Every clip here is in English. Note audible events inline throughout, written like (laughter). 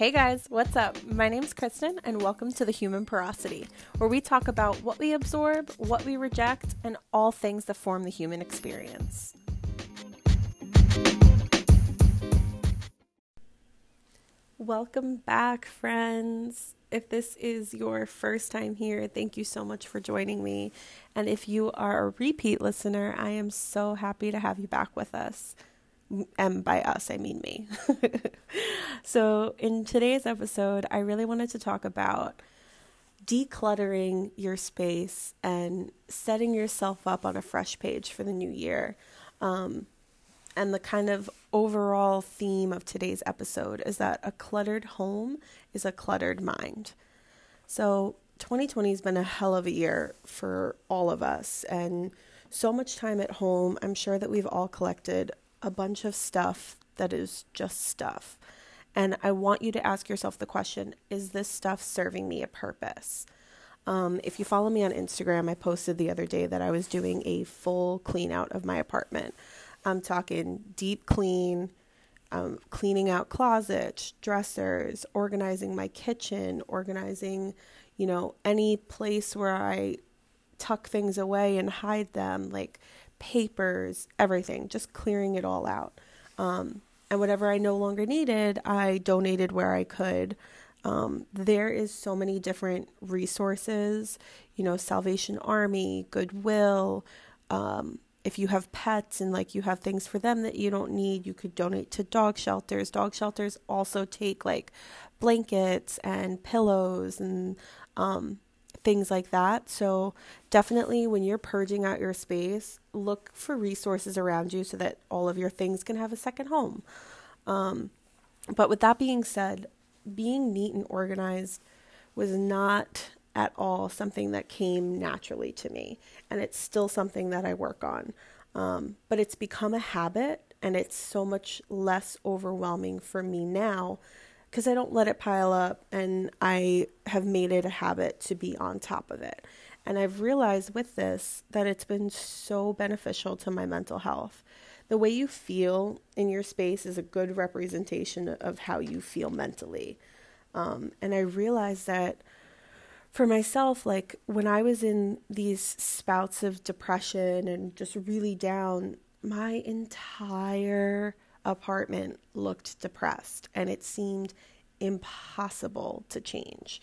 Hey guys, what's up? My name's Kristen, and welcome to the Human Porosity, where we talk about what we absorb, what we reject, and all things that form the human experience. Welcome back, friends. If this is your first time here, thank you so much for joining me. And if you are a repeat listener, I am so happy to have you back with us. And by us, I mean me. (laughs) so, in today's episode, I really wanted to talk about decluttering your space and setting yourself up on a fresh page for the new year. Um, and the kind of overall theme of today's episode is that a cluttered home is a cluttered mind. So, 2020 has been a hell of a year for all of us, and so much time at home. I'm sure that we've all collected a bunch of stuff that is just stuff. And I want you to ask yourself the question is this stuff serving me a purpose? Um, if you follow me on Instagram, I posted the other day that I was doing a full clean out of my apartment. I'm talking deep clean, um, cleaning out closets, dressers, organizing my kitchen, organizing, you know, any place where I tuck things away and hide them, like papers, everything, just clearing it all out. Um, and whatever I no longer needed, I donated where I could. Um, there is so many different resources, you know, Salvation Army, Goodwill, um, if you have pets and like you have things for them that you don't need, you could donate to dog shelters. Dog shelters also take like blankets and pillows and um, things like that. So, definitely when you're purging out your space, look for resources around you so that all of your things can have a second home. Um, but with that being said, being neat and organized was not at all something that came naturally to me. And it's still something that I work on. Um, but it's become a habit and it's so much less overwhelming for me now because I don't let it pile up and I have made it a habit to be on top of it. And I've realized with this that it's been so beneficial to my mental health. The way you feel in your space is a good representation of how you feel mentally. Um, and I realized that for myself, like when I was in these spouts of depression and just really down, my entire apartment looked depressed and it seemed impossible to change.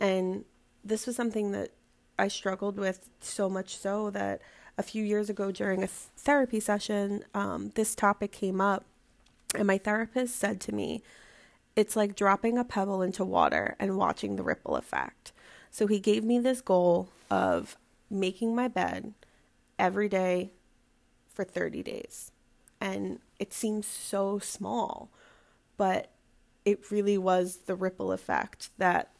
And this was something that I struggled with so much so that a few years ago during a therapy session, um, this topic came up, and my therapist said to me, It's like dropping a pebble into water and watching the ripple effect. So he gave me this goal of making my bed every day for 30 days. And it seems so small, but it really was the ripple effect that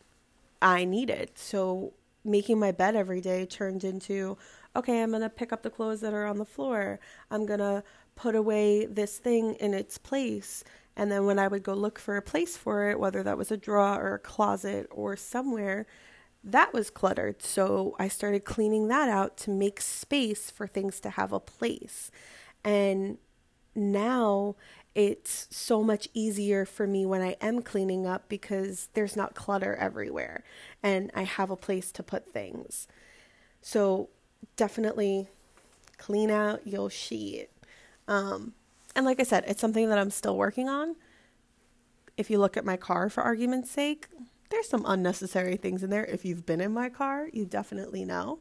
I needed. So making my bed every day turned into okay, I'm going to pick up the clothes that are on the floor. I'm going to put away this thing in its place. And then when I would go look for a place for it, whether that was a drawer or a closet or somewhere, that was cluttered. So I started cleaning that out to make space for things to have a place. And now it's so much easier for me when I am cleaning up because there's not clutter everywhere and I have a place to put things. So definitely clean out your shit. Um, and like I said, it's something that I'm still working on. If you look at my car for argument's sake, there's some unnecessary things in there. If you've been in my car, you definitely know.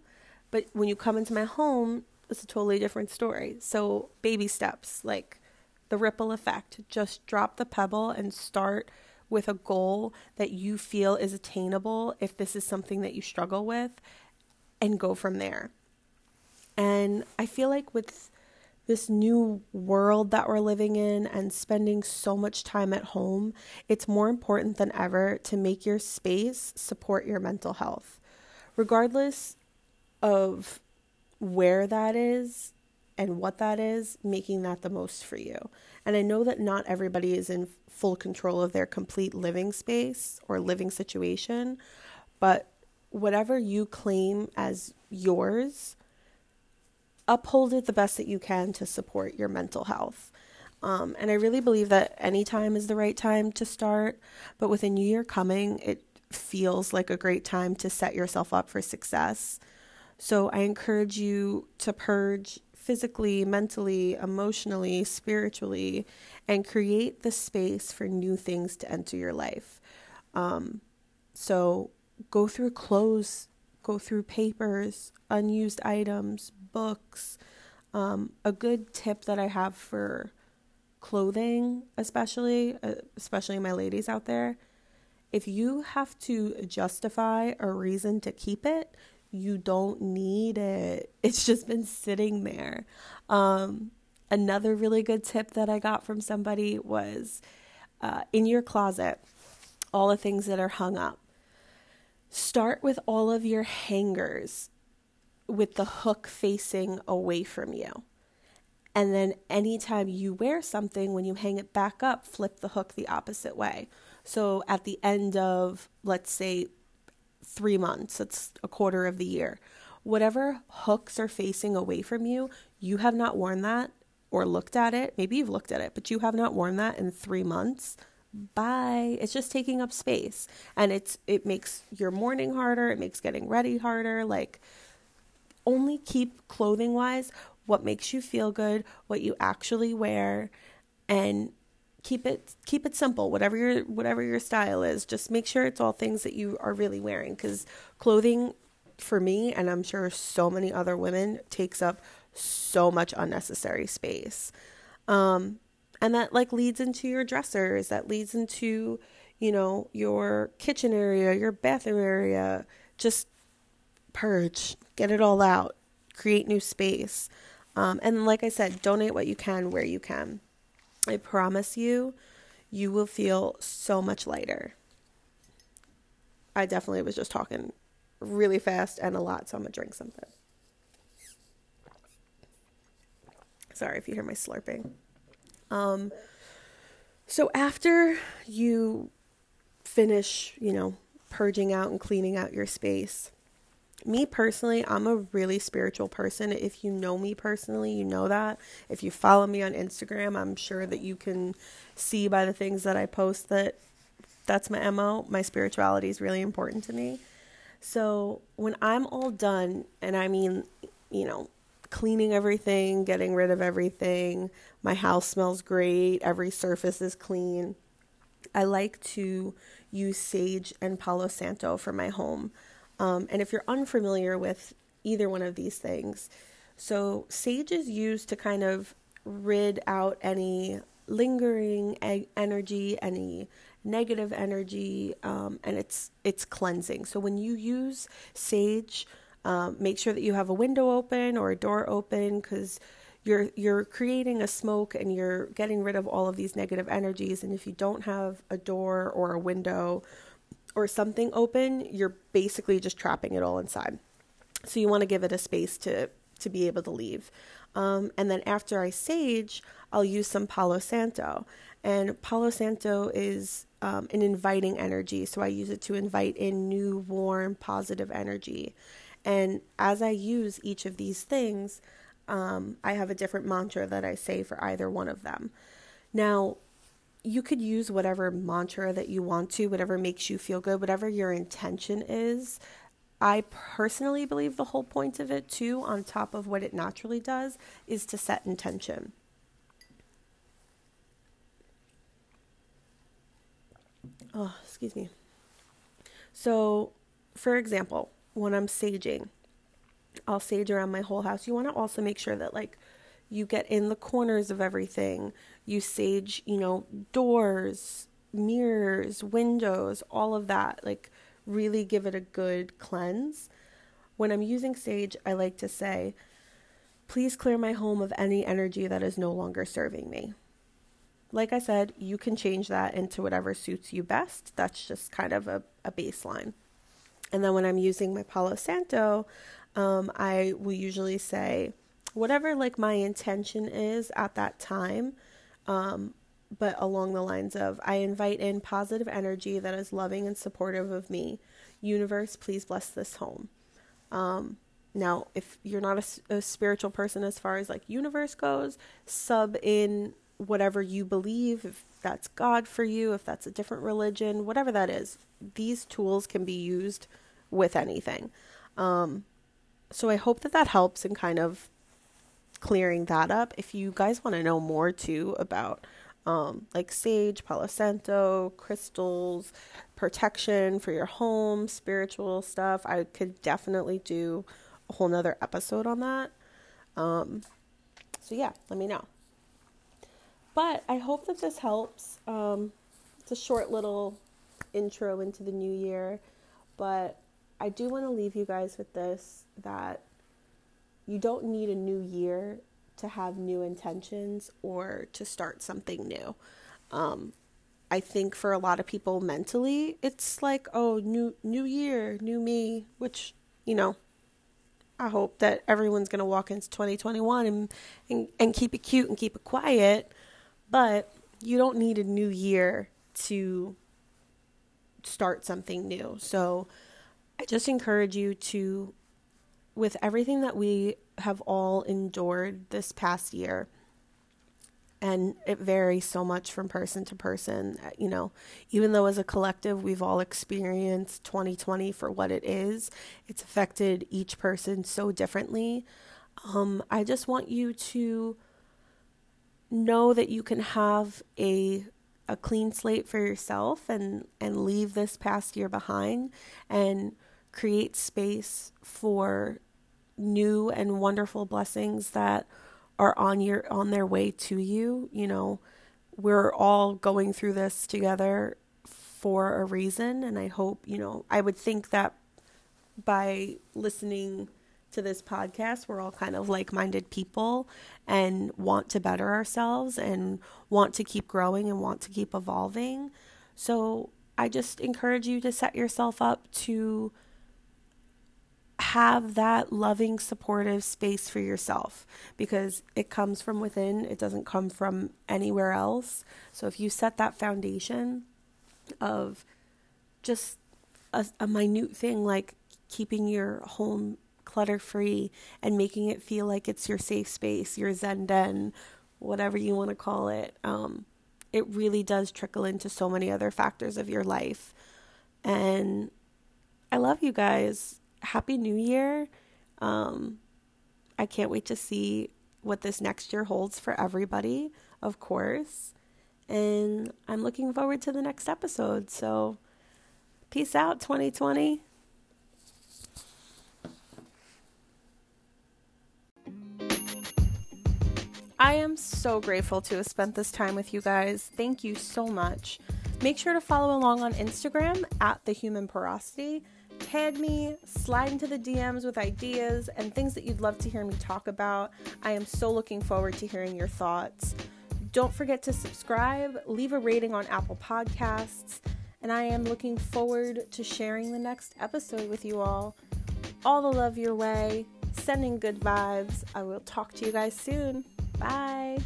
But when you come into my home, it's a totally different story. So, baby steps, like the ripple effect. Just drop the pebble and start with a goal that you feel is attainable if this is something that you struggle with and go from there. And I feel like with this new world that we're living in and spending so much time at home, it's more important than ever to make your space support your mental health. Regardless of where that is and what that is, making that the most for you. And I know that not everybody is in full control of their complete living space or living situation, but whatever you claim as yours, uphold it the best that you can to support your mental health. Um, and I really believe that any time is the right time to start. But with a new year coming, it feels like a great time to set yourself up for success. So I encourage you to purge physically, mentally, emotionally, spiritually, and create the space for new things to enter your life. Um, so go through clothes, go through papers, unused items, books. Um, a good tip that I have for clothing, especially, uh, especially my ladies out there, if you have to justify a reason to keep it, you don't need it. (laughs) It's just been sitting there. Um, another really good tip that I got from somebody was uh, in your closet, all the things that are hung up. Start with all of your hangers with the hook facing away from you. And then anytime you wear something, when you hang it back up, flip the hook the opposite way. So at the end of, let's say, three months, it's a quarter of the year, whatever hooks are facing away from you, you have not worn that or looked at it. Maybe you've looked at it, but you have not worn that in three months. Bye. It's just taking up space. And it's it makes your morning harder, it makes getting ready harder. Like only keep clothing wise what makes you feel good, what you actually wear, and keep it keep it simple. Whatever your whatever your style is, just make sure it's all things that you are really wearing cuz clothing for me and I'm sure so many other women takes up so much unnecessary space. Um and that like leads into your dressers, that leads into, you know, your kitchen area, your bathroom area. Just purge, get it all out, create new space. Um, and like I said, donate what you can where you can. I promise you, you will feel so much lighter. I definitely was just talking really fast and a lot, so I'm gonna drink something. Sorry if you hear my slurping. Um, so after you finish, you know, purging out and cleaning out your space, me personally, I'm a really spiritual person. If you know me personally, you know that. If you follow me on Instagram, I'm sure that you can see by the things that I post that that's my MO. My spirituality is really important to me. So when I'm all done, and I mean, you know, cleaning everything, getting rid of everything, my house smells great, every surface is clean. I like to use sage and Palo Santo for my home. Um, and if you're unfamiliar with either one of these things, so sage is used to kind of rid out any lingering energy, any negative energy, um, and it's it's cleansing. So when you use sage, um, make sure that you have a window open or a door open because you're you're creating a smoke and you're getting rid of all of these negative energies. And if you don't have a door or a window or something open, you're basically just trapping it all inside. So you want to give it a space to to be able to leave. Um, and then after I sage, I'll use some Palo Santo. And Palo Santo is um, an inviting energy, so I use it to invite in new, warm, positive energy. And as I use each of these things, um, I have a different mantra that I say for either one of them. Now, you could use whatever mantra that you want to, whatever makes you feel good, whatever your intention is. I personally believe the whole point of it, too, on top of what it naturally does, is to set intention. Oh, excuse me. So, for example, when I'm saging, I'll sage around my whole house. You want to also make sure that, like, you get in the corners of everything you sage, you know, doors, mirrors, windows, all of that. Like, really give it a good cleanse. When I'm using sage, I like to say, please clear my home of any energy that is no longer serving me. Like I said, you can change that into whatever suits you best. That's just kind of a, a baseline. And then when I'm using my Palo Santo, um, I will usually say, whatever like my intention is at that time, um, but along the lines of I invite in positive energy that is loving and supportive of me. Universe, please bless this home. Um, now, if you're not a, a, spiritual person as far as like universe goes, sub in whatever you believe, if that's God for you, if that's a different religion, whatever that is, these tools can be used with anything. Um, so I hope that that helps and kind of clearing that up. If you guys want to know more too about um, like sage, Palo Santo, crystals, protection for your home, spiritual stuff, I could definitely do a whole nother episode on that. Um, so yeah, let me know. But I hope that this helps. Um, it's a short little intro into the new year, but I do want to leave you guys with this that you don't need a new year to have new intentions or to start something new. Um, I think for a lot of people mentally, it's like, oh, new new year, new me, which you know, I hope that everyone's gonna walk into 2021 and and, and keep it cute and keep it quiet. But you don't need a new year to start something new. So I just encourage you to, with everything that we have all endured this past year, and it varies so much from person to person, you know, even though as a collective we've all experienced 2020 for what it is, it's affected each person so differently. Um, I just want you to know that you can have a a clean slate for yourself and and leave this past year behind and create space for new and wonderful blessings that are on your on their way to you you know we're all going through this together for a reason and i hope you know i would think that by listening to this podcast. We're all kind of like minded people and want to better ourselves and want to keep growing and want to keep evolving. So I just encourage you to set yourself up to have that loving, supportive space for yourself because it comes from within, it doesn't come from anywhere else. So if you set that foundation of just a, a minute thing like keeping your home clutter free and making it feel like it's your safe space, your Zen den, whatever you want to call it. Um, it really does trickle into so many other factors of your life. And I love you guys. Happy New Year. Um, I can't wait to see what this next year holds for everybody, of course. And I'm looking forward to the next episode. So, peace out, 2020. I am so grateful to have spent this time with you guys. Thank you so much. Make sure to follow along on Instagram at the human porosity. Tag me, slide into the DMs with ideas and things that you'd love to hear me talk about. I am so looking forward to hearing your thoughts. Don't forget to subscribe, leave a rating on Apple Podcasts, and I am looking forward to sharing the next episode with you all. All the love your way, sending good vibes. I will talk to you guys soon. Bye.